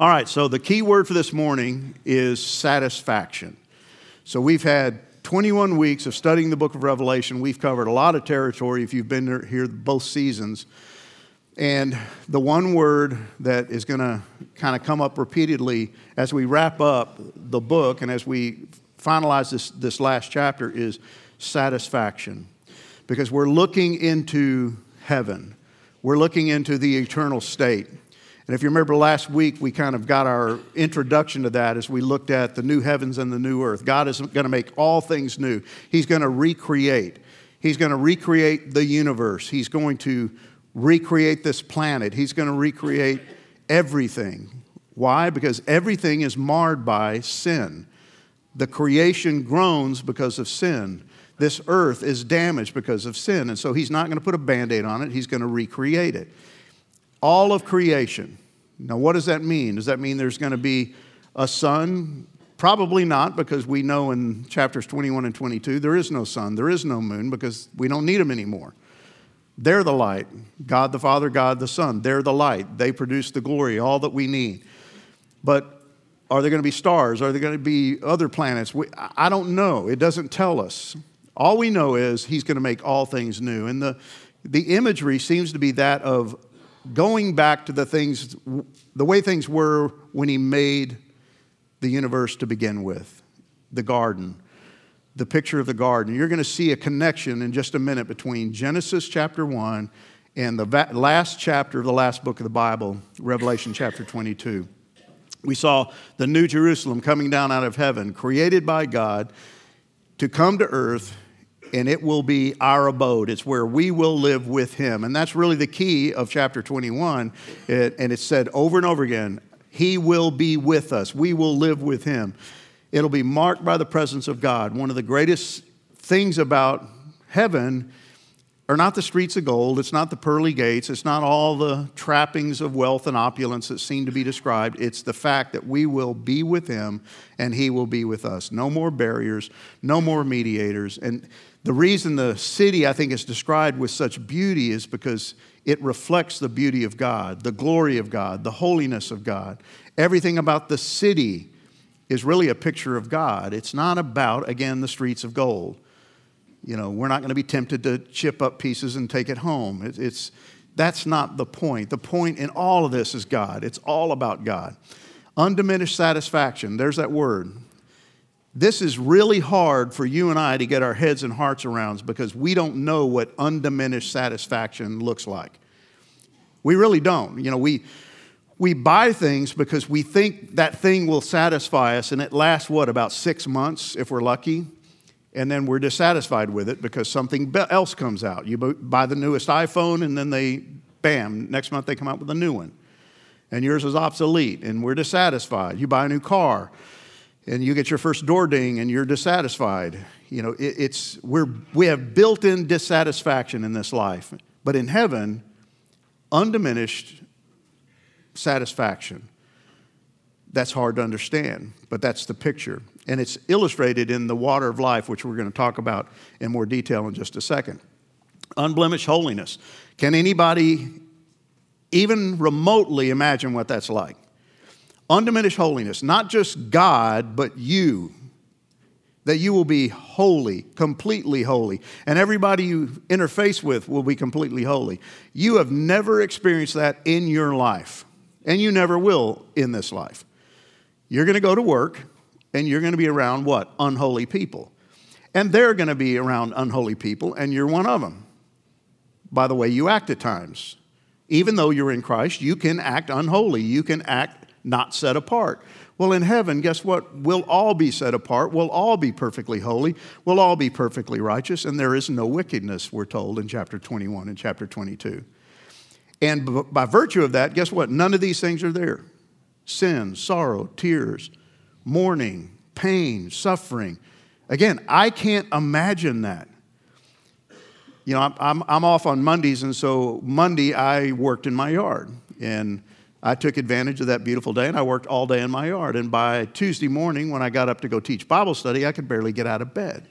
All right, so the key word for this morning is satisfaction. So we've had 21 weeks of studying the book of Revelation. We've covered a lot of territory if you've been here both seasons. And the one word that is going to kind of come up repeatedly as we wrap up the book and as we finalize this, this last chapter is satisfaction. Because we're looking into heaven, we're looking into the eternal state. And if you remember last week, we kind of got our introduction to that as we looked at the new heavens and the new earth. God is going to make all things new, He's going to recreate. He's going to recreate the universe. He's going to recreate this planet. He's going to recreate everything. Why? Because everything is marred by sin. The creation groans because of sin. This earth is damaged because of sin. And so he's not going to put a band aid on it, he's going to recreate it. All of creation now, what does that mean? Does that mean there's going to be a sun? Probably not, because we know in chapters 21 and 22 there is no sun, there is no moon, because we don't need them anymore. They're the light. God the Father, God the Son. They're the light. They produce the glory, all that we need. But are there going to be stars? Are there going to be other planets? We, I don't know. It doesn't tell us. All we know is He's going to make all things new. And the, the imagery seems to be that of going back to the things, the way things were when he made the universe to begin with, the garden, the picture of the garden. You're going to see a connection in just a minute between Genesis chapter 1 and the last chapter of the last book of the Bible, Revelation chapter 22. We saw the New Jerusalem coming down out of heaven, created by God to come to earth and it will be our abode. It's where we will live with him. And that's really the key of chapter 21. It, and it's said over and over again He will be with us, we will live with him. It'll be marked by the presence of God. One of the greatest things about heaven are not the streets of gold, it's not the pearly gates, it's not all the trappings of wealth and opulence that seem to be described. It's the fact that we will be with him and he will be with us. No more barriers, no more mediators. And the reason the city, I think, is described with such beauty is because it reflects the beauty of God, the glory of God, the holiness of God. Everything about the city is really a picture of God. It's not about, again, the streets of gold. You know, we're not going to be tempted to chip up pieces and take it home. it's, that's not the point. The point in all of this is God. It's all about God. Undiminished satisfaction, there's that word. This is really hard for you and I to get our heads and hearts around because we don't know what undiminished satisfaction looks like. We really don't. You know, we, we buy things because we think that thing will satisfy us, and it lasts, what, about six months if we're lucky? And then we're dissatisfied with it because something else comes out. You buy the newest iPhone, and then they, bam, next month they come out with a new one. And yours is obsolete, and we're dissatisfied. You buy a new car and you get your first door ding and you're dissatisfied. You know, it, it's, we're, we have built in dissatisfaction in this life. But in heaven, undiminished satisfaction. That's hard to understand, but that's the picture. And it's illustrated in the water of life, which we're going to talk about in more detail in just a second. Unblemished holiness. Can anybody even remotely imagine what that's like? undiminished holiness, not just God, but you. That you will be holy, completely holy, and everybody you interface with will be completely holy. You have never experienced that in your life, and you never will in this life. You're going to go to work, and you're going to be around what? Unholy people. And they're going to be around unholy people, and you're one of them. By the way you act at times. Even though you're in Christ, you can act unholy. You can act not set apart. Well, in heaven, guess what? We'll all be set apart. We'll all be perfectly holy. We'll all be perfectly righteous. And there is no wickedness, we're told in chapter 21 and chapter 22. And by virtue of that, guess what? None of these things are there sin, sorrow, tears, mourning, pain, suffering. Again, I can't imagine that. You know, I'm, I'm, off on Mondays, and so Monday I worked in my yard. And I took advantage of that beautiful day and I worked all day in my yard. And by Tuesday morning, when I got up to go teach Bible study, I could barely get out of bed.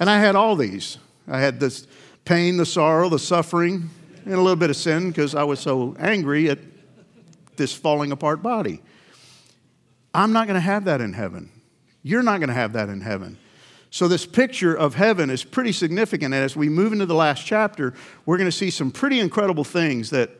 And I had all these. I had this pain, the sorrow, the suffering, and a little bit of sin because I was so angry at this falling apart body. I'm not going to have that in heaven. You're not going to have that in heaven. So, this picture of heaven is pretty significant. And as we move into the last chapter, we're going to see some pretty incredible things that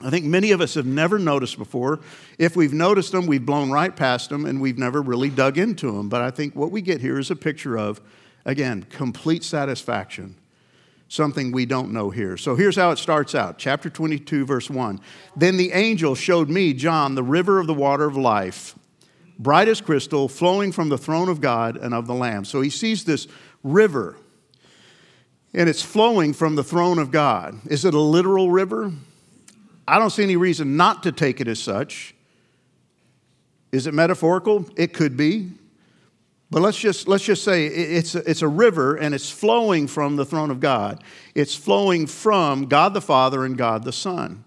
I think many of us have never noticed before. If we've noticed them, we've blown right past them and we've never really dug into them. But I think what we get here is a picture of, again, complete satisfaction, something we don't know here. So here's how it starts out chapter 22, verse 1. Then the angel showed me, John, the river of the water of life, bright as crystal, flowing from the throne of God and of the Lamb. So he sees this river, and it's flowing from the throne of God. Is it a literal river? I don't see any reason not to take it as such. Is it metaphorical? It could be. But let's just, let's just say it's a, it's a river and it's flowing from the throne of God. It's flowing from God the Father and God the Son.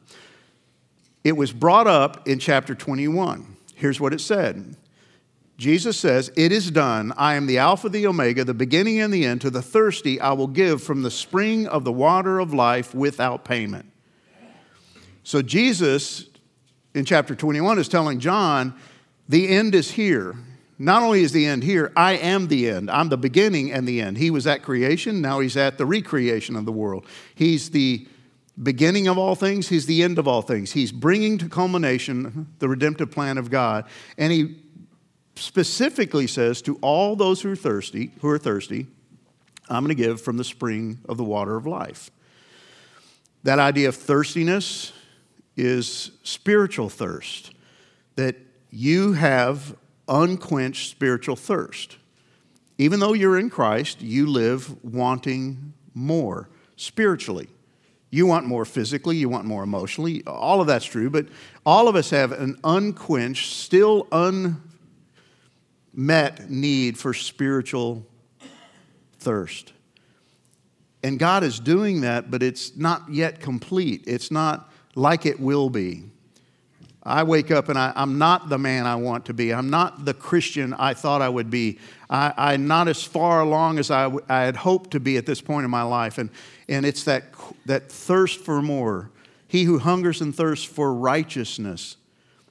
It was brought up in chapter 21. Here's what it said Jesus says, It is done. I am the Alpha, the Omega, the beginning and the end. To the thirsty, I will give from the spring of the water of life without payment. So Jesus in chapter 21 is telling John, the end is here. Not only is the end here, I am the end. I'm the beginning and the end. He was at creation, now he's at the recreation of the world. He's the beginning of all things, he's the end of all things. He's bringing to culmination the redemptive plan of God. And he specifically says to all those who are thirsty, who are thirsty, I'm going to give from the spring of the water of life. That idea of thirstiness is spiritual thirst, that you have unquenched spiritual thirst. Even though you're in Christ, you live wanting more spiritually. You want more physically, you want more emotionally. All of that's true, but all of us have an unquenched, still unmet need for spiritual thirst. And God is doing that, but it's not yet complete. It's not like it will be. I wake up and I, am not the man I want to be. I'm not the Christian I thought I would be. I, am not as far along as I, I had hoped to be at this point in my life. And, and it's that, that thirst for more. He who hungers and thirsts for righteousness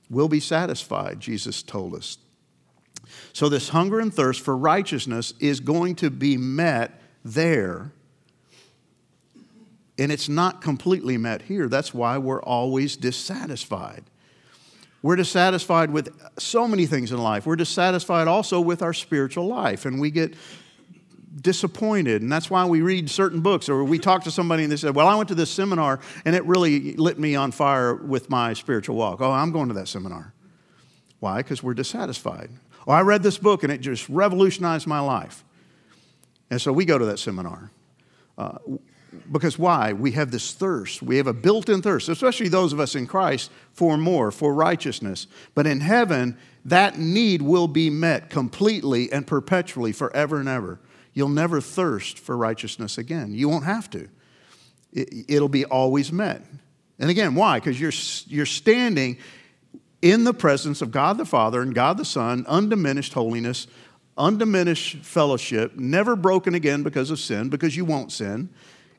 will be satisfied, Jesus told us. So, this hunger and thirst for righteousness is going to be met there and it's not completely met here. That's why we're always dissatisfied. We're dissatisfied with so many things in life. We're dissatisfied also with our spiritual life, and we get disappointed. And that's why we read certain books, or we talk to somebody and they say, Well, I went to this seminar and it really lit me on fire with my spiritual walk. Oh, I'm going to that seminar. Why? Because we're dissatisfied. Oh, I read this book and it just revolutionized my life. And so we go to that seminar. Uh, because why? We have this thirst. We have a built in thirst, especially those of us in Christ, for more, for righteousness. But in heaven, that need will be met completely and perpetually, forever and ever. You'll never thirst for righteousness again. You won't have to, it'll be always met. And again, why? Because you're, you're standing in the presence of God the Father and God the Son, undiminished holiness, undiminished fellowship, never broken again because of sin, because you won't sin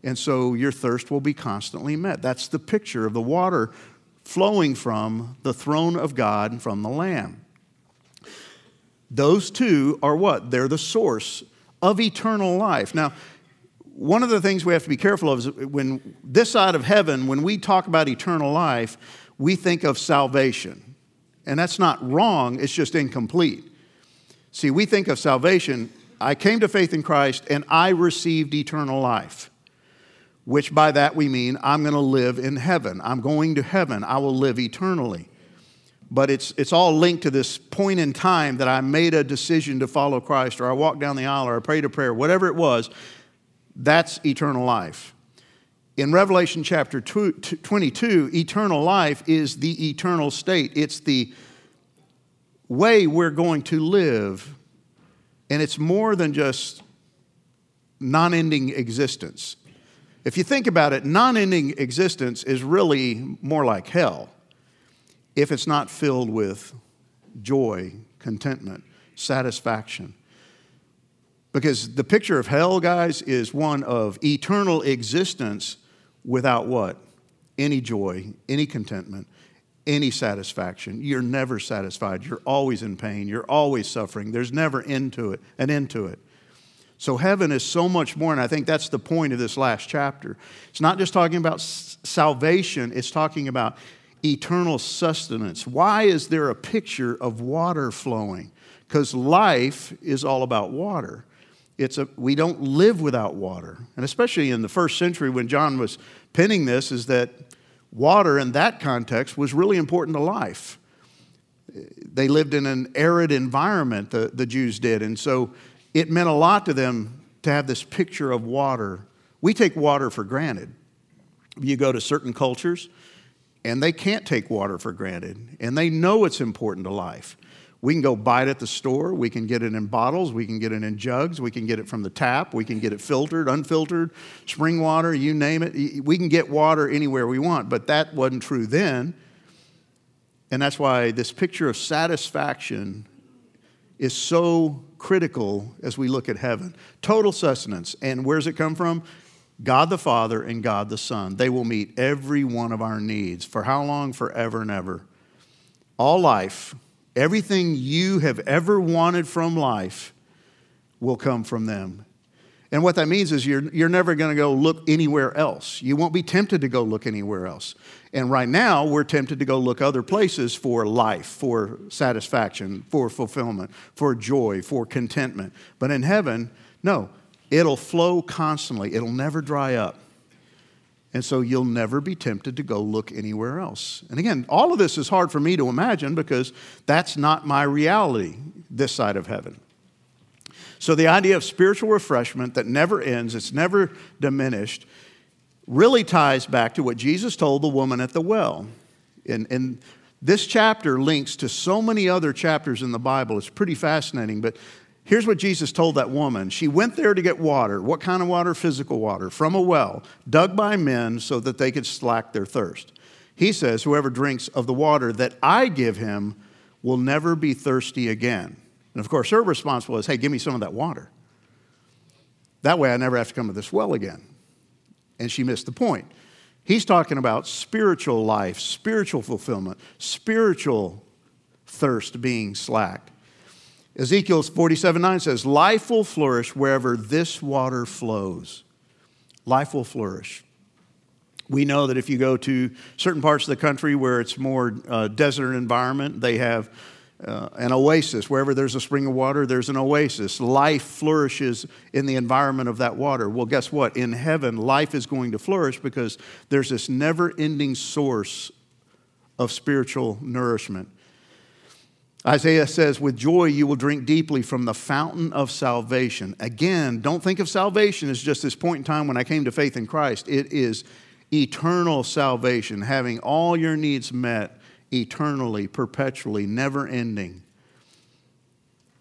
and so your thirst will be constantly met. That's the picture of the water flowing from the throne of God and from the Lamb. Those two are what? They're the source of eternal life. Now, one of the things we have to be careful of is when this side of heaven, when we talk about eternal life, we think of salvation. And that's not wrong, it's just incomplete. See, we think of salvation, I came to faith in Christ and I received eternal life which by that we mean I'm going to live in heaven. I'm going to heaven. I will live eternally. But it's, it's all linked to this point in time that I made a decision to follow Christ, or I walked down the aisle, or I prayed a prayer, whatever it was, that's eternal life. In Revelation chapter 22, eternal life is the eternal state. It's the way we're going to live. And it's more than just non ending existence. If you think about it, non ending existence is really more like hell if it's not filled with joy, contentment, satisfaction. Because the picture of hell, guys, is one of eternal existence without what? Any joy, any contentment, any satisfaction. You're never satisfied. You're always in pain. You're always suffering. There's never end to it, an end to it. So heaven is so much more, and I think that's the point of this last chapter. It's not just talking about salvation, it's talking about eternal sustenance. Why is there a picture of water flowing? Because life is all about water. It's a, we don't live without water. And especially in the first century when John was penning this, is that water in that context was really important to life. They lived in an arid environment, the, the Jews did. And so it meant a lot to them to have this picture of water. We take water for granted. You go to certain cultures, and they can't take water for granted, and they know it's important to life. We can go buy it at the store. We can get it in bottles. We can get it in jugs. We can get it from the tap. We can get it filtered, unfiltered, spring water, you name it. We can get water anywhere we want, but that wasn't true then. And that's why this picture of satisfaction is so critical as we look at heaven. Total sustenance. And where does it come from? God the Father and God the Son. They will meet every one of our needs. For how long? Forever and ever. All life, everything you have ever wanted from life will come from them. And what that means is you're, you're never going to go look anywhere else. You won't be tempted to go look anywhere else. And right now, we're tempted to go look other places for life, for satisfaction, for fulfillment, for joy, for contentment. But in heaven, no, it'll flow constantly, it'll never dry up. And so you'll never be tempted to go look anywhere else. And again, all of this is hard for me to imagine because that's not my reality this side of heaven. So the idea of spiritual refreshment that never ends, it's never diminished, really ties back to what Jesus told the woman at the well. And, and this chapter links to so many other chapters in the Bible. It's pretty fascinating. But here's what Jesus told that woman. She went there to get water. What kind of water? Physical water from a well, dug by men so that they could slack their thirst. He says, Whoever drinks of the water that I give him will never be thirsty again. And of course, her response was, Hey, give me some of that water. That way I never have to come to this well again. And she missed the point. He's talking about spiritual life, spiritual fulfillment, spiritual thirst being slacked. Ezekiel 47 9 says, Life will flourish wherever this water flows. Life will flourish. We know that if you go to certain parts of the country where it's more uh, desert environment, they have uh, an oasis. Wherever there's a spring of water, there's an oasis. Life flourishes in the environment of that water. Well, guess what? In heaven, life is going to flourish because there's this never ending source of spiritual nourishment. Isaiah says, With joy you will drink deeply from the fountain of salvation. Again, don't think of salvation as just this point in time when I came to faith in Christ. It is eternal salvation, having all your needs met eternally, perpetually, never ending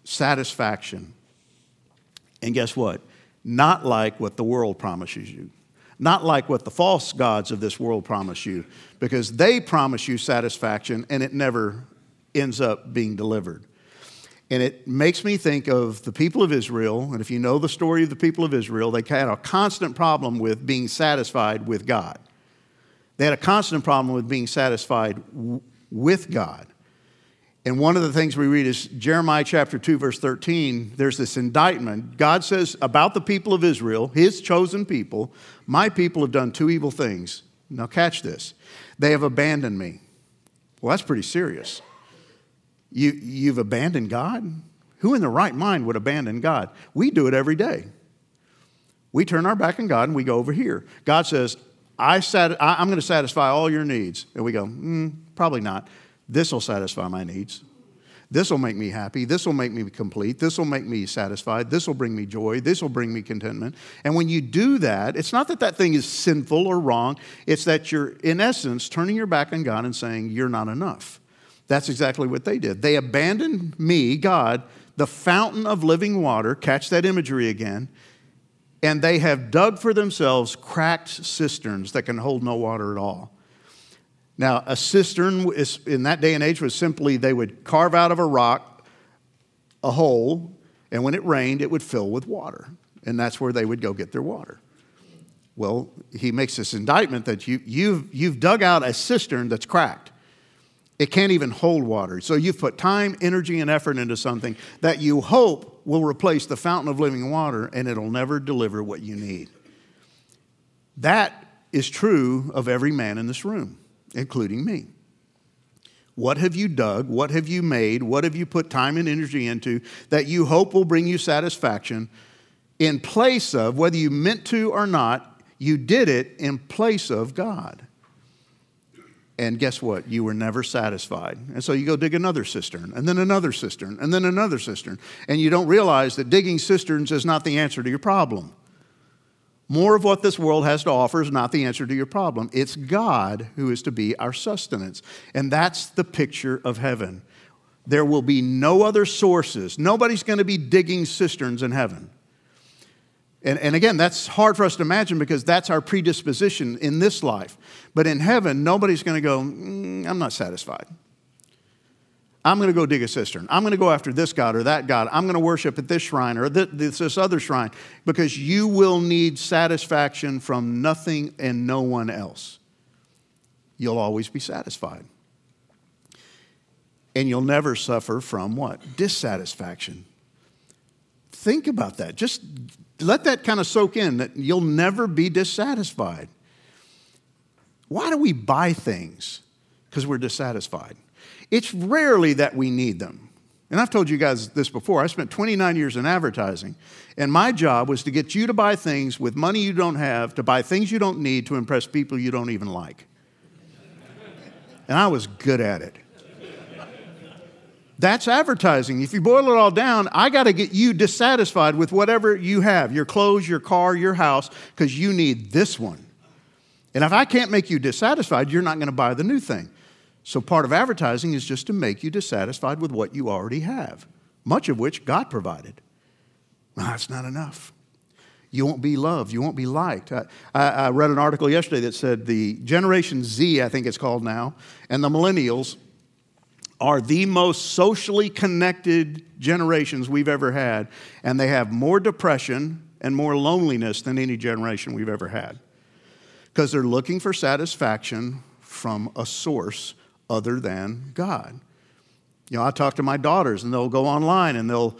satisfaction. And guess what? Not like what the world promises you. Not like what the false gods of this world promise you, because they promise you satisfaction and it never ends up being delivered. And it makes me think of the people of Israel. And if you know the story of the people of Israel, they had a constant problem with being satisfied with God. They had a constant problem with being satisfied with God. And one of the things we read is Jeremiah chapter 2, verse 13. There's this indictment. God says about the people of Israel, his chosen people, my people have done two evil things. Now, catch this. They have abandoned me. Well, that's pretty serious. You, you've abandoned God? Who in the right mind would abandon God? We do it every day. We turn our back on God and we go over here. God says, I sat, I, am going to satisfy all your needs. And we go, mm, probably not. This will satisfy my needs. This will make me happy. This will make me complete. This will make me satisfied. This will bring me joy. This will bring me contentment. And when you do that, it's not that that thing is sinful or wrong. It's that you're, in essence, turning your back on God and saying, You're not enough. That's exactly what they did. They abandoned me, God, the fountain of living water. Catch that imagery again and they have dug for themselves cracked cisterns that can hold no water at all. Now, a cistern is, in that day and age was simply they would carve out of a rock a hole, and when it rained, it would fill with water. And that's where they would go get their water. Well, he makes this indictment that you, you've, you've dug out a cistern that's cracked. It can't even hold water. So you've put time, energy, and effort into something that you hope will replace the fountain of living water, and it'll never deliver what you need. That is true of every man in this room, including me. What have you dug? What have you made? What have you put time and energy into that you hope will bring you satisfaction in place of, whether you meant to or not, you did it in place of God? And guess what? You were never satisfied. And so you go dig another cistern, and then another cistern, and then another cistern. And you don't realize that digging cisterns is not the answer to your problem. More of what this world has to offer is not the answer to your problem. It's God who is to be our sustenance. And that's the picture of heaven. There will be no other sources. Nobody's going to be digging cisterns in heaven. And, and again, that's hard for us to imagine because that's our predisposition in this life. But in heaven, nobody's going to go, mm, I'm not satisfied. I'm going to go dig a cistern. I'm going to go after this God or that God. I'm going to worship at this shrine or this, this other shrine because you will need satisfaction from nothing and no one else. You'll always be satisfied. And you'll never suffer from what? Dissatisfaction. Think about that. Just let that kind of soak in that you'll never be dissatisfied. Why do we buy things? Because we're dissatisfied. It's rarely that we need them. And I've told you guys this before. I spent 29 years in advertising, and my job was to get you to buy things with money you don't have, to buy things you don't need to impress people you don't even like. And I was good at it. That's advertising. If you boil it all down, I got to get you dissatisfied with whatever you have your clothes, your car, your house, because you need this one. And if I can't make you dissatisfied, you're not going to buy the new thing. So, part of advertising is just to make you dissatisfied with what you already have, much of which God provided. That's not enough. You won't be loved. You won't be liked. I, I, read an article yesterday that said the Generation Z, I think it's called now, and the millennials are the most socially connected generations we've ever had, and they have more depression and more loneliness than any generation we've ever had because they're looking for satisfaction from a source other than God. You know, I talk to my daughters and they'll go online and they'll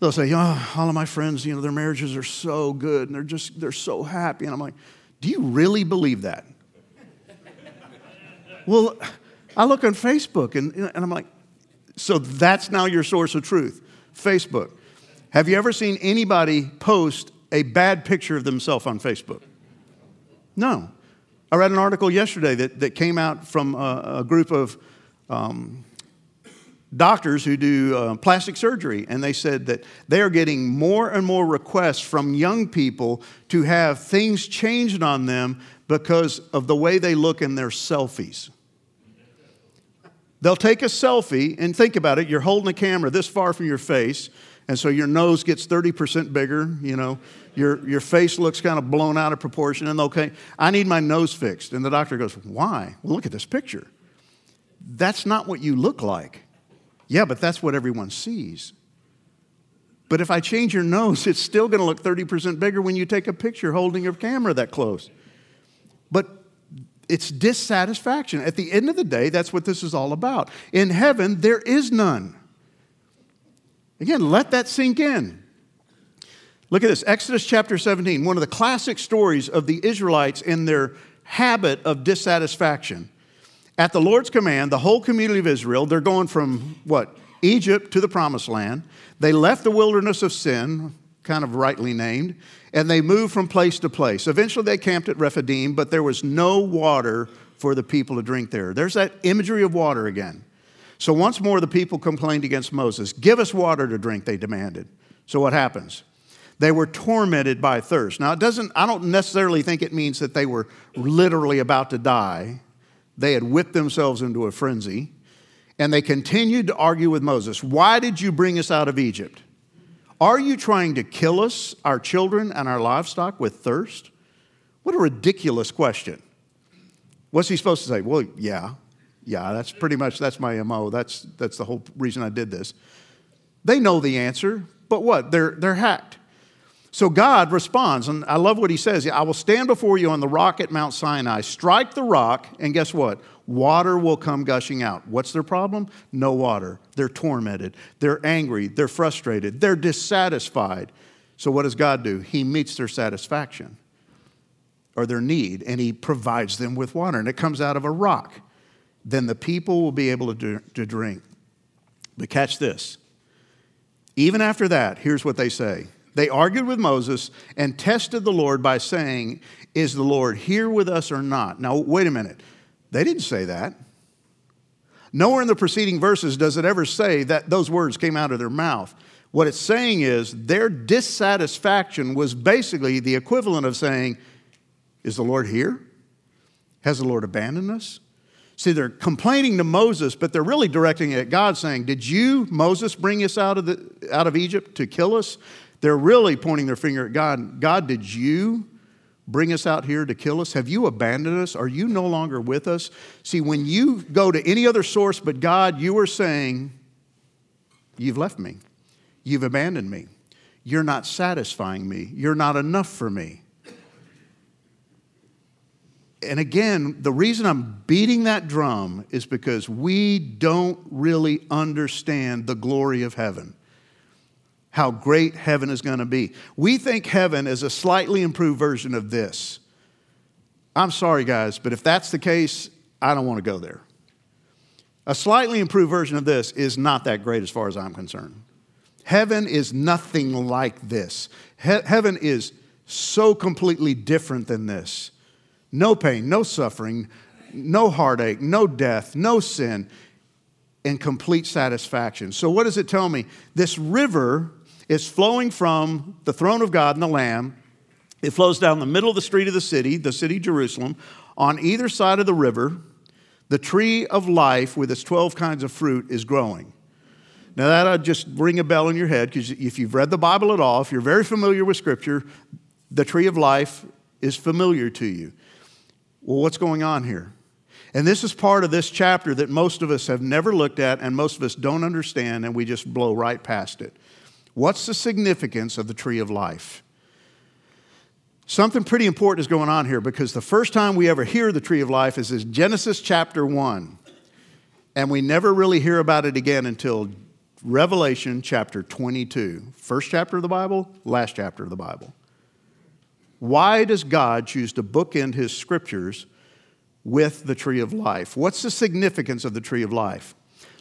they'll say, "Oh, all of my friends, you know, their marriages are so good and they're just they're so happy." And I'm like, "Do you really believe that?" well, I look on Facebook and, and I'm like, "So that's now your source of truth, Facebook." Have you ever seen anybody post a bad picture of themselves on Facebook? No. I read an article yesterday that, that came out from a, a group of um, doctors who do uh, plastic surgery, and they said that they are getting more and more requests from young people to have things changed on them because of the way they look in their selfies. They'll take a selfie and think about it. You're holding a camera this far from your face, and so your nose gets 30% bigger, you know your, your face looks kind of blown out of proportion, and okay, I need my nose fixed. And the doctor goes, Why? Well, look at this picture. That's not what you look like. Yeah, but that's what everyone sees. But if I change your nose, it's still going to look 30% bigger when you take a picture holding your camera that close. But it's dissatisfaction. At the end of the day, that's what this is all about. In heaven, there is none. Again, let that sink in. Look at this Exodus chapter 17, one of the classic stories of the Israelites in their habit of dissatisfaction. At the Lord's command, the whole community of Israel, they're going from what? Egypt to the promised land. They left the wilderness of sin, kind of rightly named, and they moved from place to place. Eventually, they camped at Rephidim, but there was no water for the people to drink there. There's that imagery of water again. So once more, the people complained against Moses. Give us water to drink, they demanded. So what happens? They were tormented by thirst. Now, it doesn't, I don't necessarily think it means that they were literally about to die. They had whipped themselves into a frenzy. And they continued to argue with Moses Why did you bring us out of Egypt? Are you trying to kill us, our children, and our livestock with thirst? What a ridiculous question. What's he supposed to say? Well, yeah, yeah, that's pretty much that's my MO. That's that's the whole reason I did this. They know the answer, but what? They're they're hacked. So God responds, and I love what he says I will stand before you on the rock at Mount Sinai, strike the rock, and guess what? Water will come gushing out. What's their problem? No water. They're tormented. They're angry. They're frustrated. They're dissatisfied. So, what does God do? He meets their satisfaction or their need, and He provides them with water, and it comes out of a rock. Then the people will be able to, drink. But catch this. Even after that, here's what they say. They argued with Moses and tested the Lord by saying, Is the Lord here with us or not? Now, wait a minute. They didn't say that. Nowhere in the preceding verses does it ever say that those words came out of their mouth. What it's saying is their dissatisfaction was basically the equivalent of saying, Is the Lord here? Has the Lord abandoned us? See, they're complaining to Moses, but they're really directing it at God, saying, Did you, Moses, bring us out of, the, out of Egypt to kill us? They're really pointing their finger at God. God, did you bring us out here to kill us? Have you abandoned us? Are you no longer with us? See, when you go to any other source but God, you are saying, You've left me. You've abandoned me. You're not satisfying me. You're not enough for me. And again, the reason I'm beating that drum is because we don't really understand the glory of heaven how great heaven is going to be. We think heaven is a slightly improved version of this. I'm sorry, guys, but if that's the case, I don't want to go there. A slightly improved version of this is not that great as far as I'm concerned. Heaven is nothing like this. He- heaven is so completely different than this. No pain, no suffering, no heartache, no death, no sin, and complete satisfaction. So, what does it tell me? This river is flowing from the throne of God and the Lamb. It flows down the middle of the street of the city, the city Jerusalem. On either side of the river, the tree of life with its 12 kinds of fruit is growing. Now, that'll just ring a bell in your head because if you've read the Bible at all, if you're very familiar with Scripture, the tree of life is familiar to you. Well, what's going on here? And this is part of this chapter that most of us have never looked at and most of us don't understand, and we just blow right past it. What's the significance of the tree of life? Something pretty important is going on here because the first time we ever hear the tree of life is in Genesis chapter 1. And we never really hear about it again until Revelation chapter 22. First chapter of the Bible, last chapter of the Bible. Why does God choose to bookend his scriptures with the tree of life? What's the significance of the tree of life?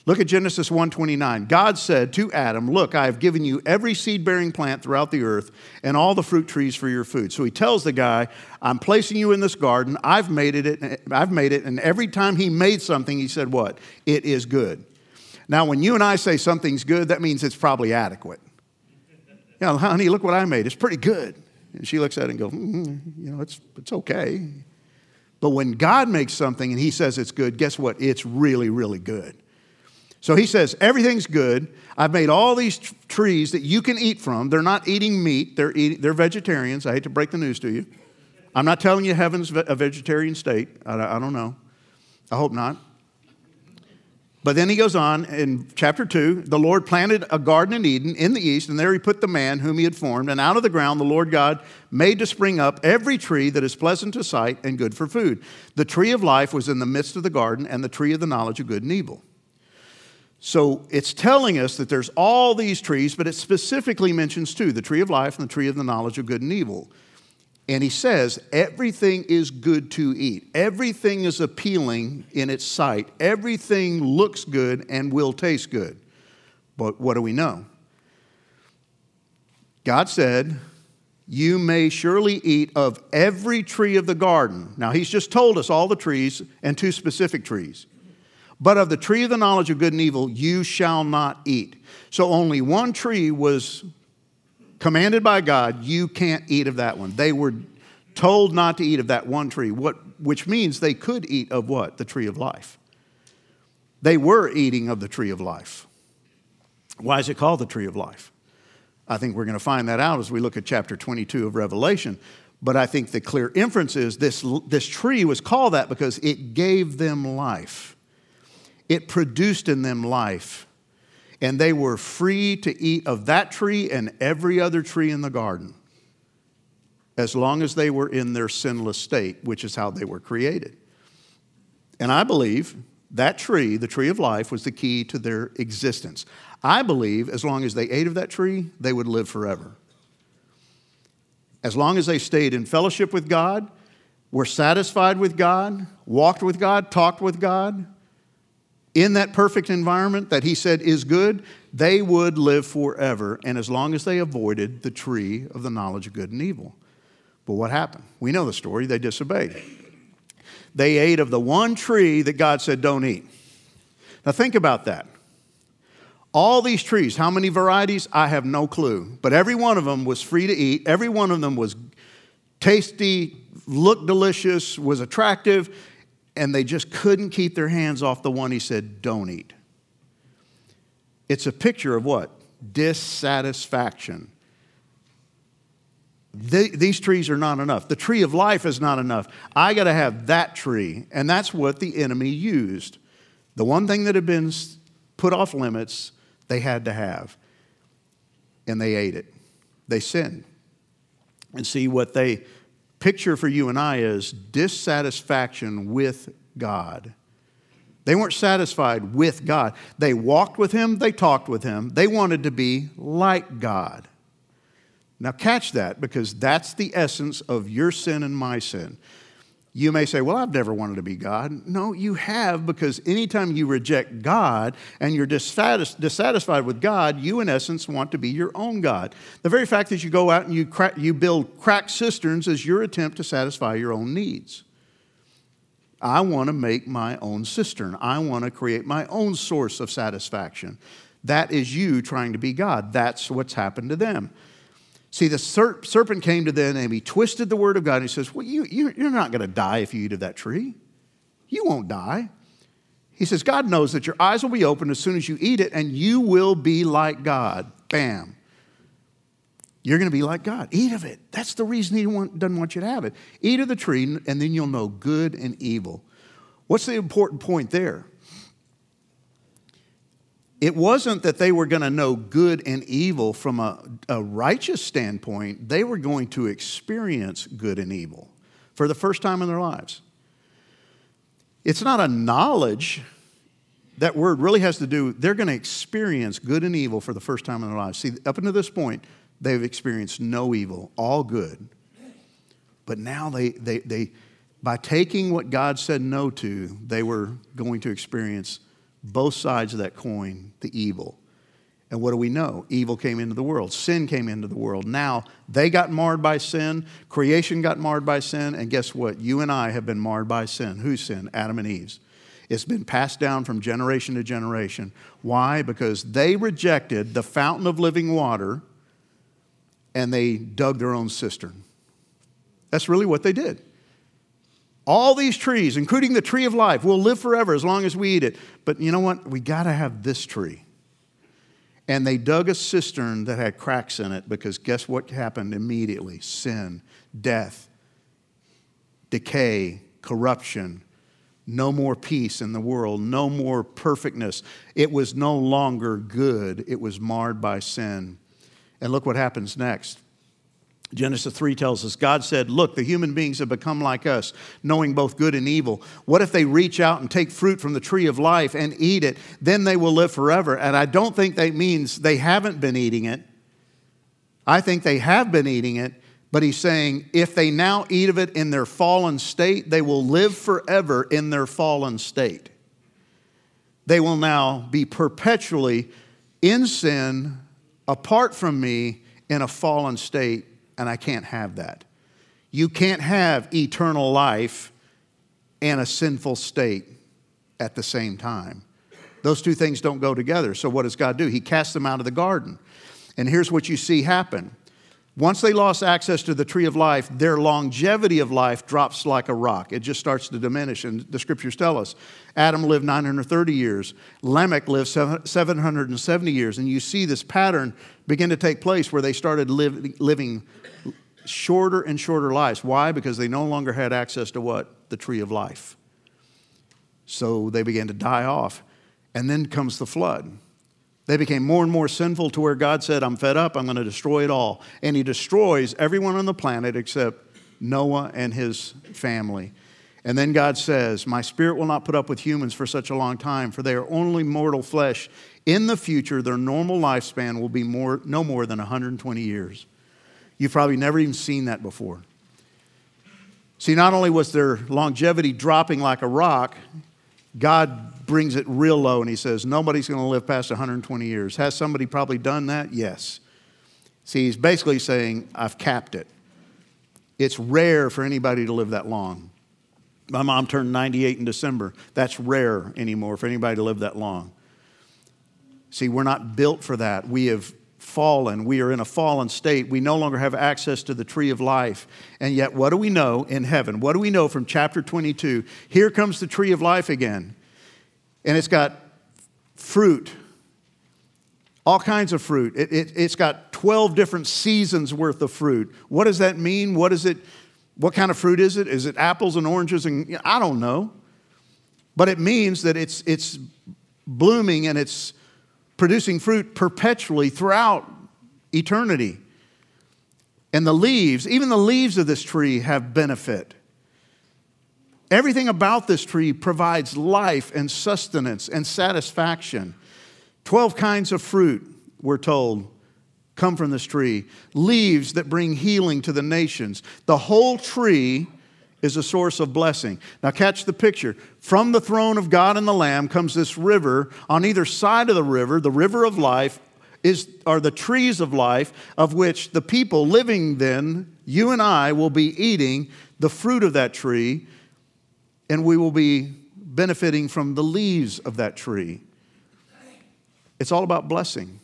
Look at Genesis 1:29. God said to Adam, "Look, I have given you every seed-bearing plant throughout the earth and all the fruit trees for your food." So he tells the guy, "I'm placing you in this garden. I've made it. I've made it." And every time he made something, he said, "What? It is good." Now, when you and I say something's good, that means it's probably adequate. You know, honey, look what I made. It's pretty good. And she looks at it and goes, mm, you know, it's, it's okay. But when God makes something and he says it's good, guess what? It's really, really good. So he says, Everything's good. I've made all these t- trees that you can eat from. They're not eating meat, they're, eating, they're vegetarians. I hate to break the news to you. I'm not telling you heaven's a vegetarian state. I, I don't know. I hope not. But then he goes on in chapter 2 the Lord planted a garden in Eden in the east, and there he put the man whom he had formed. And out of the ground the Lord God made to spring up every tree that is pleasant to sight and good for food. The tree of life was in the midst of the garden, and the tree of the knowledge of good and evil. So it's telling us that there's all these trees, but it specifically mentions two the tree of life and the tree of the knowledge of good and evil. And he says, everything is good to eat. Everything is appealing in its sight. Everything looks good and will taste good. But what do we know? God said, You may surely eat of every tree of the garden. Now, he's just told us all the trees and two specific trees. But of the tree of the knowledge of good and evil, you shall not eat. So only one tree was commanded by God, you can't eat of that one. They were told not to eat of that one tree, what, which means they could eat of what? The tree of life. They were eating of the tree of life. Why is it called the tree of life? I think we're going to find that out as we look at chapter 22 of Revelation. But I think the clear inference is this, this tree was called that because it gave them life it produced in them life. And they were free to eat of that tree and every other tree in the garden. as long as they were in their sinless state, which is how they were created. And I believe that tree, the tree of life, was the key to their existence. I believe as long as they ate of that tree, they would live forever. As long as they stayed in fellowship with God, were satisfied with God, walked with God, talked with God, in that perfect environment that He said is good, they would live forever. And as long as they avoided the tree of the knowledge of good and evil. But what happened? We know the story. They disobeyed. They ate of the one tree that God said, don't eat. Now think about that. All these trees, how many varieties? I have no clue. But every one of them was free to eat. Every one of them was tasty, looked delicious, was attractive, and they just couldn't keep their hands off the one he said, don't eat. It's a picture of what? Dissatisfaction. these trees are not enough. The tree of life is not enough. I got to have that tree. And that's what the enemy used. The one thing that had been put off limits, they had to have. And they ate it. They sinned. And see, what they picture for you and I is dissatisfaction with God. They weren't satisfied with God. They walked with Him, they talked with Him, they wanted to be like God. Now, catch that because that's the essence of your sin and my sin. You may say, Well, I've never wanted to be God. No, you have because anytime you reject God and you're dissatisfied with God, you, in essence, want to be your own God. The very fact that you go out and you, crack, you build cracked cisterns is your attempt to satisfy your own needs. I want to make my own cistern, I want to create my own source of satisfaction. That is you trying to be God. That's what's happened to them. See, the serpent came to them and he twisted the word of God and he says, Well, you, you're not going to die if you eat of that tree. You won't die. He says, God knows that your eyes will be opened as soon as you eat it and you will be like God. Bam. You're going to be like God. Eat of it. That's the reason He doesn't want you to have it. Eat of the tree, and then you'll know good and evil. What's the important point there? It wasn't that they were going to know good and evil from a, a, righteous standpoint, they were going to experience good and evil for the first time in their lives. It's not a knowledge. That word really has to do, they're going to experience good and evil for the first time in their lives. See, up until this point, they've experienced no evil, all good. But now they, they, they by taking what God said no to, they were going to experience both sides of that coin, the evil. And what do we know? Evil came into the world, sin came into the world. Now they got marred by sin, creation got marred by sin, and guess what? You and I have been marred by sin. Whose sin? Adam and Eve's. It's been passed down from generation to generation. Why? Because they rejected the fountain of living water and they dug their own cistern. That's really what they did. All these trees, including the tree of life, will live forever as long as we eat it. But you know what? We got to have this tree. And they dug a cistern that had cracks in it because guess what happened immediately? Sin, death, decay, corruption, no more peace in the world, no more perfectness. It was no longer good, it was marred by sin. And look what happens next. Genesis 3 tells us God said, Look, the human beings have become like us, knowing both good and evil. What if they reach out and take fruit from the tree of life and eat it? Then they will live forever. And I don't think that means they haven't been eating it. I think they have been eating it, but he's saying if they now eat of it in their fallen state, they will live forever in their fallen state. They will now be perpetually in sin, apart from me, in a fallen state and I can't have that. You can't have eternal life and a sinful state at the same time. Those two things don't go together. So, what does God do? He casts them out of the garden. And here's what you see happen. Once they lost access to the tree of life, their longevity of life drops like a rock. It just starts to diminish. And the scriptures tell us Adam lived 930 years, Lamech lived 770 years. And you see this pattern begin to take place where they started live, living shorter and shorter lives. Why? Because they no longer had access to what? The tree of life. So they began to die off. And then comes the flood. They became more and more sinful to where God said, I'm fed up, I'm going to destroy it all. And He destroys everyone on the planet except Noah and his family. And then God says, My spirit will not put up with humans for such a long time, for they are only mortal flesh. In the future, their normal lifespan will be more, no more than 120 years. You've probably never even seen that before. See, not only was their longevity dropping like a rock, God brings it real low and He says, Nobody's going to live past 120 years. Has somebody probably done that? Yes. See, He's basically saying, I've capped it. It's rare for anybody to live that long. My mom turned 98 in December. That's rare anymore for anybody to live that long. See, we're not built for that. We have fallen. We are in a fallen state. We no longer have access to the tree of life. And yet, what do we know in heaven? What do we know from chapter 22? Here comes the tree of life again. And it's got fruit, all kinds of fruit. It, it, it's got 12 different seasons worth of fruit. What does that mean? What is it? What kind of fruit is it? Is it apples and oranges? And I don't know. But it means that it's, it's blooming and it's producing fruit perpetually throughout eternity. And the leaves, even the leaves of this tree have benefit. Everything about this tree provides life and sustenance and satisfaction. 12 kinds of fruit, we're told, come from this tree. Leaves that bring healing to the nations. The whole tree is a source of blessing. Now, catch the picture. From the throne of God and the Lamb comes this river. On either side of the river, the river of life, is, are the trees of life, of which the people living then, you and I, will be eating the fruit of that tree, and we will be benefiting from the leaves of that tree. It's all about blessing.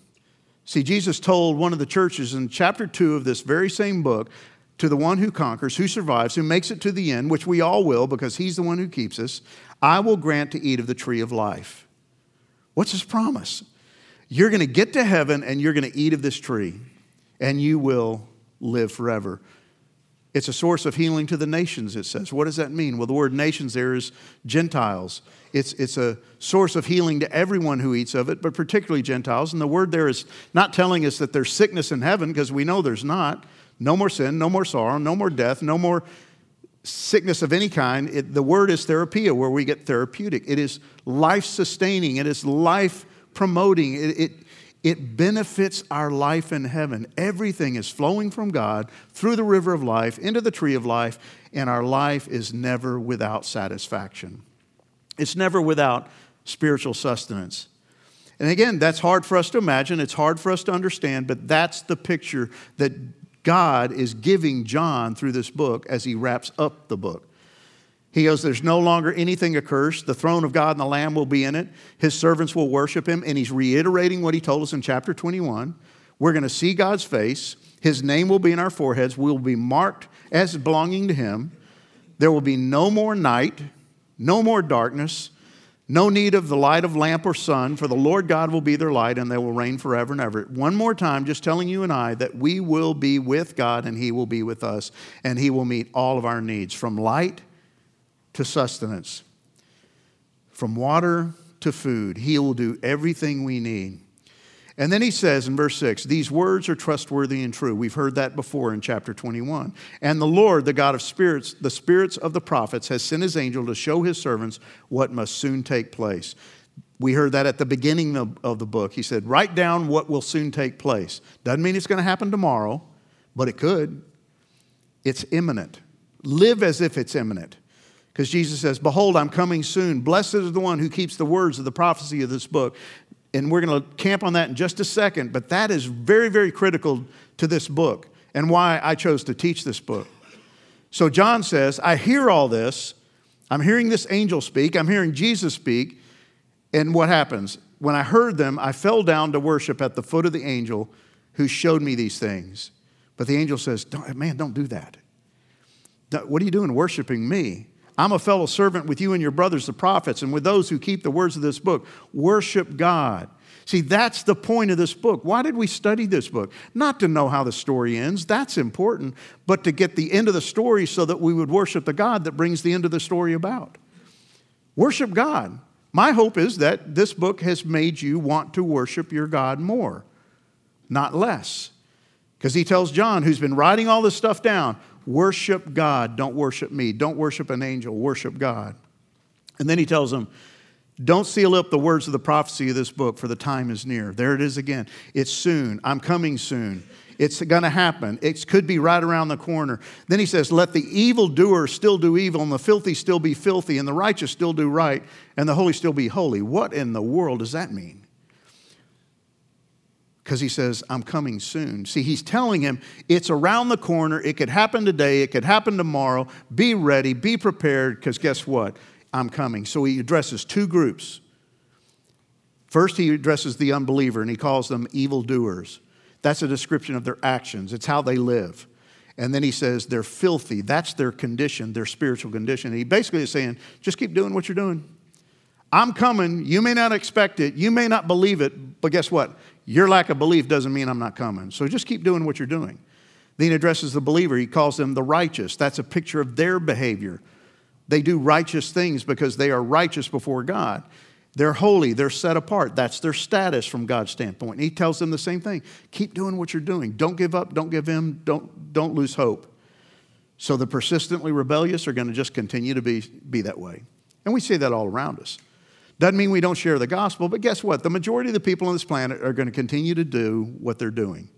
See, Jesus told one of the churches in chapter 2 of this very same book to the one who conquers, who survives, who makes it to the end, which we all will because he's the one who keeps us, I will grant to eat of the tree of life. What's his promise? You're going to get to heaven and you're going to eat of this tree and you will live forever. It's a source of healing to the nations, it says. What does that mean? Well, the word nations there is Gentiles. It's, it's a source of healing to everyone who eats of it, but particularly Gentiles. And the word there is not telling us that there's sickness in heaven, because we know there's not. No more sin, no more sorrow, no more death, no more sickness of any kind. It, the word is therapia, where we get therapeutic. It is life sustaining, it is life promoting. It, it, it benefits our life in heaven. Everything is flowing from God through the river of life into the tree of life, and our life is never without satisfaction. It's never without spiritual sustenance. And again, that's hard for us to imagine, it's hard for us to understand, but that's the picture that God is giving John through this book as he wraps up the book. He goes, There's no longer anything accursed. The throne of God and the Lamb will be in it. His servants will worship him. And he's reiterating what he told us in chapter 21. We're going to see God's face. His name will be in our foreheads. We will be marked as belonging to him. There will be no more night, no more darkness. No need of the light of lamp or sun, for the Lord God will be their light and they will reign forever and ever. One more time, just telling you and I that we will be with God and He will be with us and He will meet all of our needs from light to sustenance, from water to food. He will do everything we need. And then he says in verse 6, These words are trustworthy and true. We've heard that before in chapter 21. And the Lord, the God of spirits, the spirits of the prophets, has sent his angel to show his servants what must soon take place. We heard that at the beginning of, of the book. He said, Write down what will soon take place. Doesn't mean it's going to happen tomorrow, but it could. It's imminent. Live as if it's imminent. Because Jesus says, Behold, I'm coming soon. Blessed is the one who keeps the words of the prophecy of this book and we're going to camp on that in just a second, but that is very, very critical to this book and why I chose to teach this book. So John says, I hear all this. I'm hearing this angel speak. I'm hearing Jesus speak. And what happens? When I heard them, I fell down to worship at the foot of the angel who showed me these things. But the angel says, don't, Man, don't do that. What are you doing worshiping me? I'm a fellow servant with you and your brothers, the prophets, and with those who keep the words of this book. Worship God. See, that's the point of this book. Why did we study this book? Not to know how the story ends, that's important, but to get the end of the story so that we would worship the God that brings the end of the story about. Worship God. My hope is that this book has made you want to worship your God more, not less. Because he tells John, who's been writing all this stuff down, worship God, don't worship me. Don't worship an angel, worship God. And then he tells them, don't seal up the words of the prophecy of this book, for the time is near. There it is again. It's soon. I'm coming soon. It's going to happen. It could be right around the corner. Then he says, Let the evildoer still do evil, and the filthy still be filthy, and the righteous still do right, and the holy still be holy. What in the world does that mean? Because he says, I'm coming soon. See, he's telling him it's around the corner. It could happen today. It could happen tomorrow. Be ready. Be prepared, because guess what? I'm coming. So he addresses two groups. First, he addresses the unbeliever, and he calls them evildoers. That's a description of their actions, it's how they live. And then he says they're filthy. That's their condition, their spiritual condition. And he basically is saying, just keep doing what you're doing. I'm coming. You may not expect it. You may not believe it. But guess what? Your lack of belief doesn't mean I'm not coming. So just keep doing what you're doing. Then he addresses the believer. He calls them the righteous. That's a picture of their behavior. They do righteous things because they are righteous before God. They're holy, they're set apart. That's their status from God's standpoint. And he tells them the same thing keep doing what you're doing. Don't give up, don't give in, don't, don't lose hope. So the persistently rebellious are going to just continue to be, be that way. And we see that all around us. Doesn't mean we don't share the gospel, but guess what? The majority of the people on this planet are going to continue to do what they're doing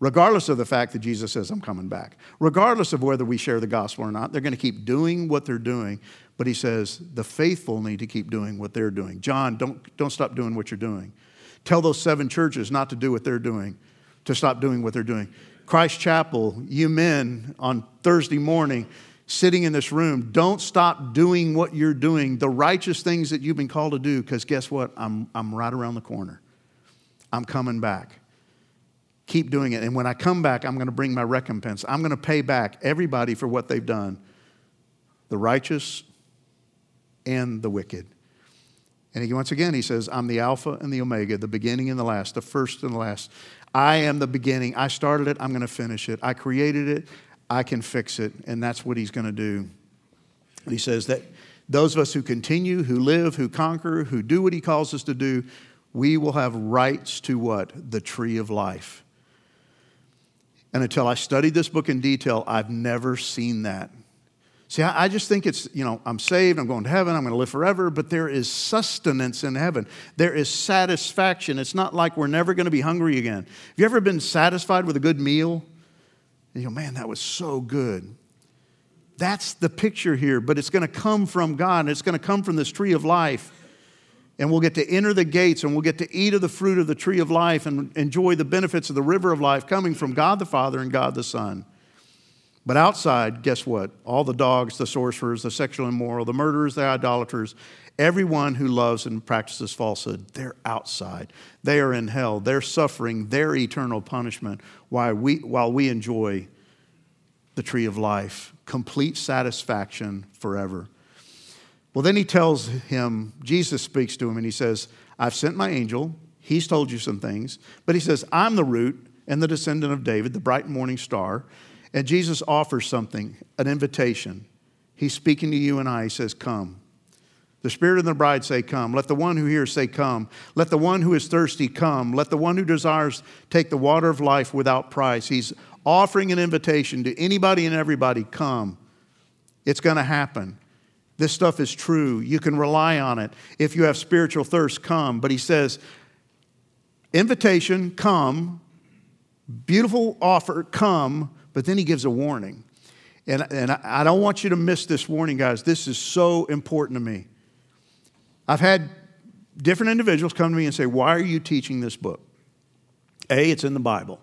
regardless of the fact that Jesus says, I'm coming back. Regardless of whether we share the gospel or not, they're going to keep doing what they're doing. But he says, the faithful need to keep doing what they're doing. John, don't, don't stop doing what you're doing. Tell those seven churches not to do what they're doing, to stop doing what they're doing. Christ Chapel, you men on Thursday morning, sitting in this room, don't stop doing what you're doing, the righteous things that you've been called to do, because guess what? I'm, I'm right around the corner. I'm coming back keep doing it. And when I come back, I'm going to bring my recompense. I'm going to pay back everybody for what they've done the righteous and the wicked. And he, once again, he says, I'm the Alpha and the Omega, the beginning and the last, the first and the last. I am the beginning. I started it. I'm going to finish it. I created it. I can fix it. And that's what he's going to do. And he says that those of us who continue, who live, who conquer, who do what he calls us to do, we will have rights to what? The tree of life. And until I studied this book in detail, I've never seen that. See, I just think it's, you know, I'm saved, I'm going to heaven, I'm going to live forever, but there is sustenance in heaven. There is satisfaction. It's not like we're never going to be hungry again. Have you ever been satisfied with a good meal? You go, man, that was so good. That's the picture here, but it's going to come from God, and it's going to come from this tree of life and we'll get to enter the gates and we'll get to eat of the fruit of the tree of life and enjoy the benefits of the river of life coming from God the Father and God the Son. But outside, guess what? All the dogs, the sorcerers, the sexual immoral, the murderers, the idolaters, everyone who loves and practices falsehood, they're outside. They are in hell. They're suffering their eternal punishment while we, while we enjoy the tree of life, complete satisfaction forever. Well, then he tells him, Jesus speaks to him and he says, I've sent my angel. He's told you some things. But he says, I'm the root and the descendant of David, the bright morning star. And Jesus offers something, an invitation. He's speaking to you and I. He says, Come. The Spirit and the bride say, Come. Let the one who hears say, Come. Let the one who is thirsty come. Let the one who desires take the water of life without price. He's offering an invitation to anybody and everybody, Come. It's going to happen. This stuff is true. You can rely on it. If you have spiritual thirst, come. But he says, invitation, come. Beautiful offer, come. But then he gives a warning. And, and I don't want you to miss this warning, guys. This is so important to me. I've had different individuals come to me and say, Why are you teaching this book? A, it's in the Bible.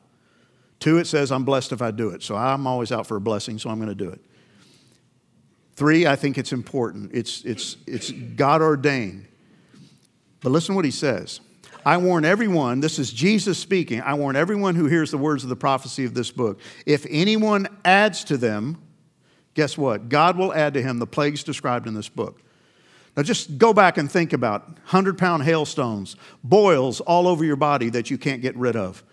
Two, it says, I'm blessed if I do it. So I'm always out for a blessing, so I'm going to do it. Three, I think it's important. It's, it's, it's God ordained. But listen to what he says. I warn everyone, this is Jesus speaking, I warn everyone who hears the words of the prophecy of this book. If anyone adds to them, guess what? God will add to him the plagues described in this book. Now just go back and think about 100 pound hailstones, boils all over your body that you can't get rid of.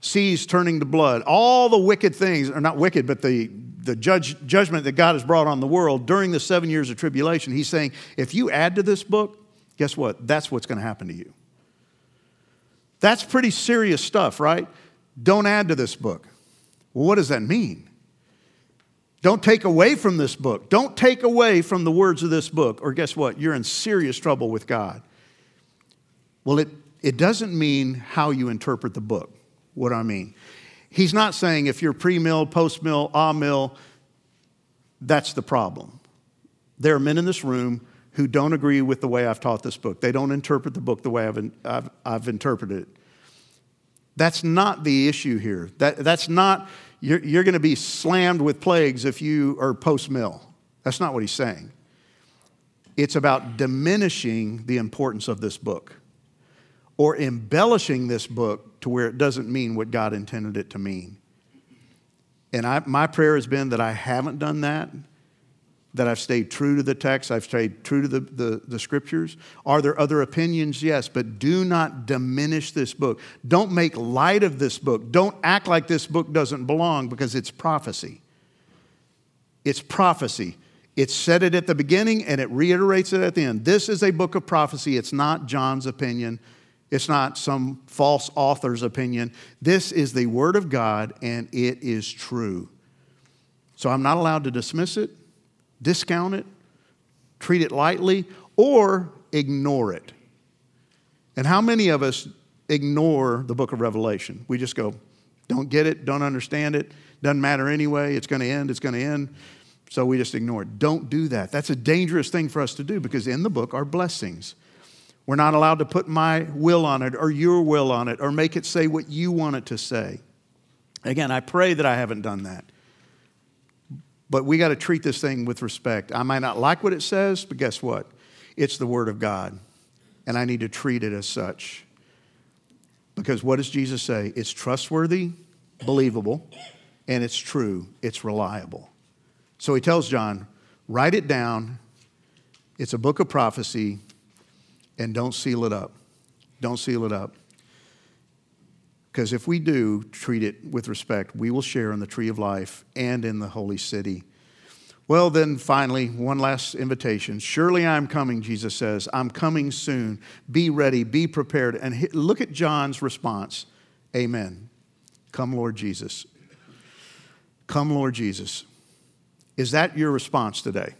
seas turning to blood, all the wicked things, or not wicked, but the, the judge, judgment that God has brought on the world during the seven years of tribulation, he's saying, if you add to this book, guess what? That's what's going to happen to you. That's pretty serious stuff, right? Don't add to this book. Well, what does that mean? Don't take away from this book. Don't take away from the words of this book, or guess what? You're in serious trouble with God. Well, it, it doesn't mean how you interpret the book. What I mean? He's not saying if you're pre mill, post mill, ah mill, that's the problem. There are men in this room who don't agree with the way I've taught this book. They don't interpret the book the way I've, I've, I've interpreted it. That's not the issue here. That, that's not you're, you're going to be slammed with plagues if you are post mill. That's not what he's saying. It's about diminishing the importance of this book or embellishing this book to where it doesn't mean what God intended it to mean. And I, my prayer has been that I haven't done that that I've stayed true to the text, I've stayed true to the, the, the, scriptures? Are there other opinions? Yes, but do not diminish this book. Don't make light of this book. Don't act like this book doesn't belong because it's prophecy. It's prophecy. It said it at the beginning and it reiterates it at the end. This is a book of prophecy. It's not John's opinion. It's not some false author's opinion. This is the Word of God and it is true. So I'm not allowed to dismiss it discount it, treat it lightly, or ignore it. And how many of us ignore the book of Revelation? We just go, don't get it, don't understand it, doesn't matter anyway, it's going to end, it's going to end. So we just ignore it. Don't do that. That's a dangerous thing for us to do because in the book are blessings. We're not allowed to put my will on it or your will on it or make it say what you want it to say. Again, I pray that I haven't done that. But we got to treat this thing with respect. I might not like what it says, but guess what? It's the Word of God. And I need to treat it as such. Because what does Jesus say? It's trustworthy, believable, and it's true, it's reliable. So he tells John, write it down. It's a book of prophecy, and don't seal it up. Don't seal it up. Because if we do treat it with respect, we will share in the tree of life and in the holy city. Well, then finally, one last invitation. Surely I'm coming, Jesus says. I'm coming soon. Be ready, be prepared. And look at John's response Amen. Come, Lord Jesus. Come, Lord Jesus. Is that your response today?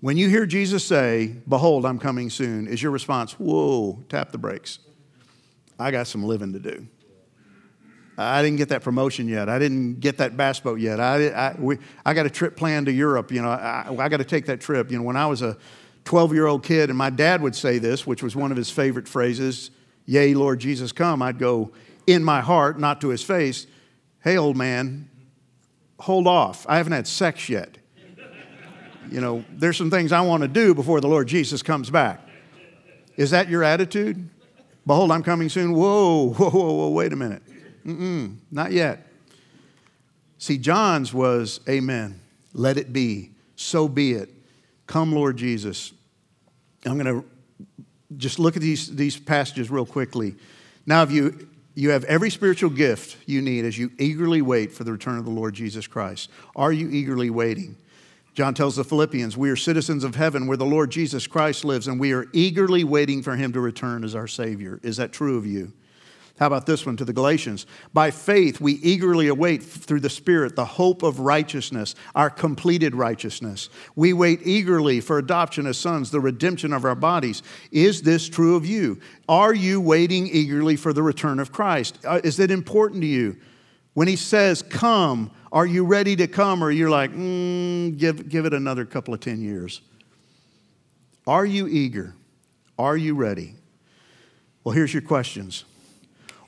When you hear Jesus say, Behold, I'm coming soon, is your response, Whoa, tap the brakes. I got some living to do. I didn't get that promotion yet. I didn't get that bass boat yet. I, I, we, I got a trip planned to Europe. You know, I, I got to take that trip. You know, when I was a 12 year old kid, and my dad would say this, which was one of his favorite phrases, Yea, Lord Jesus, come. I'd go in my heart, not to his face, Hey, old man, hold off. I haven't had sex yet. You know, there's some things I want to do before the Lord Jesus comes back. Is that your attitude? Behold, I'm coming soon. Whoa, whoa, whoa, whoa, wait a minute. Mm-mm, not yet. See, John's was, Amen. Let it be. So be it. Come, Lord Jesus. I'm going to just look at these, these passages real quickly. Now, if you, you have every spiritual gift you need as you eagerly wait for the return of the Lord Jesus Christ. Are you eagerly waiting? John tells the Philippians, We are citizens of heaven where the Lord Jesus Christ lives, and we are eagerly waiting for him to return as our Savior. Is that true of you? How about this one to the Galatians? By faith, we eagerly await through the Spirit the hope of righteousness, our completed righteousness. We wait eagerly for adoption as sons, the redemption of our bodies. Is this true of you? Are you waiting eagerly for the return of Christ? Uh, is it important to you? When he says, Come, are you ready to come? Or you're like, mm, give, give it another couple of 10 years? Are you eager? Are you ready? Well, here's your questions.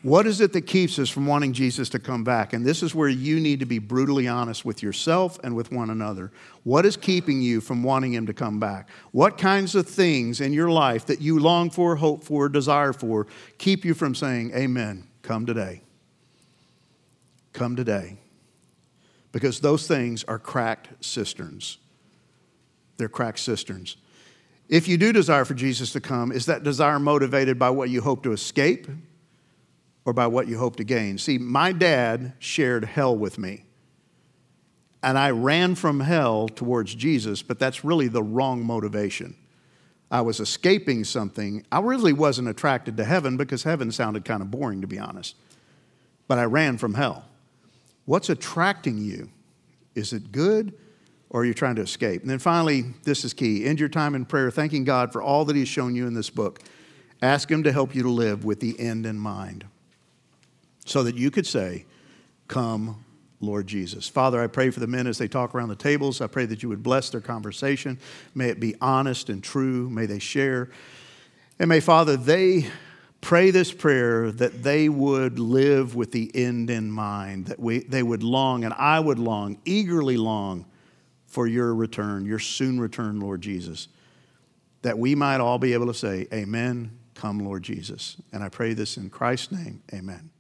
What is it that keeps us from wanting Jesus to come back? And this is where you need to be brutally honest with yourself and with one another. What is keeping you from wanting Him to come back? What kinds of things in your life that you long for, hope for, desire for keep you from saying, Amen, come today? Come today. Because those things are cracked cisterns. They're cracked cisterns. If you do desire for Jesus to come, is that desire motivated by what you hope to escape? Or by what you hope to gain. See, my dad shared hell with me. And I ran from hell towards Jesus, but that's really the wrong motivation. I was escaping something. I really wasn't attracted to heaven because heaven sounded kind of boring, to be honest. But I ran from hell. What's attracting you? Is it good or are you trying to escape? And then finally, this is key end your time in prayer, thanking God for all that He's shown you in this book. Ask Him to help you to live with the end in mind so that you could say, Come, Lord Jesus. Father, I pray for the men as they talk around the tables. I pray that you would bless their conversation. May it be honest and true. May they share. And may, Father, they pray this prayer that they would live with the end in mind, that we, they would long, and I would long, eagerly long for your return, your soon return, Lord Jesus, that we might all be able to say, Amen, come, Lord Jesus. And I pray this in Christ's name, Amen.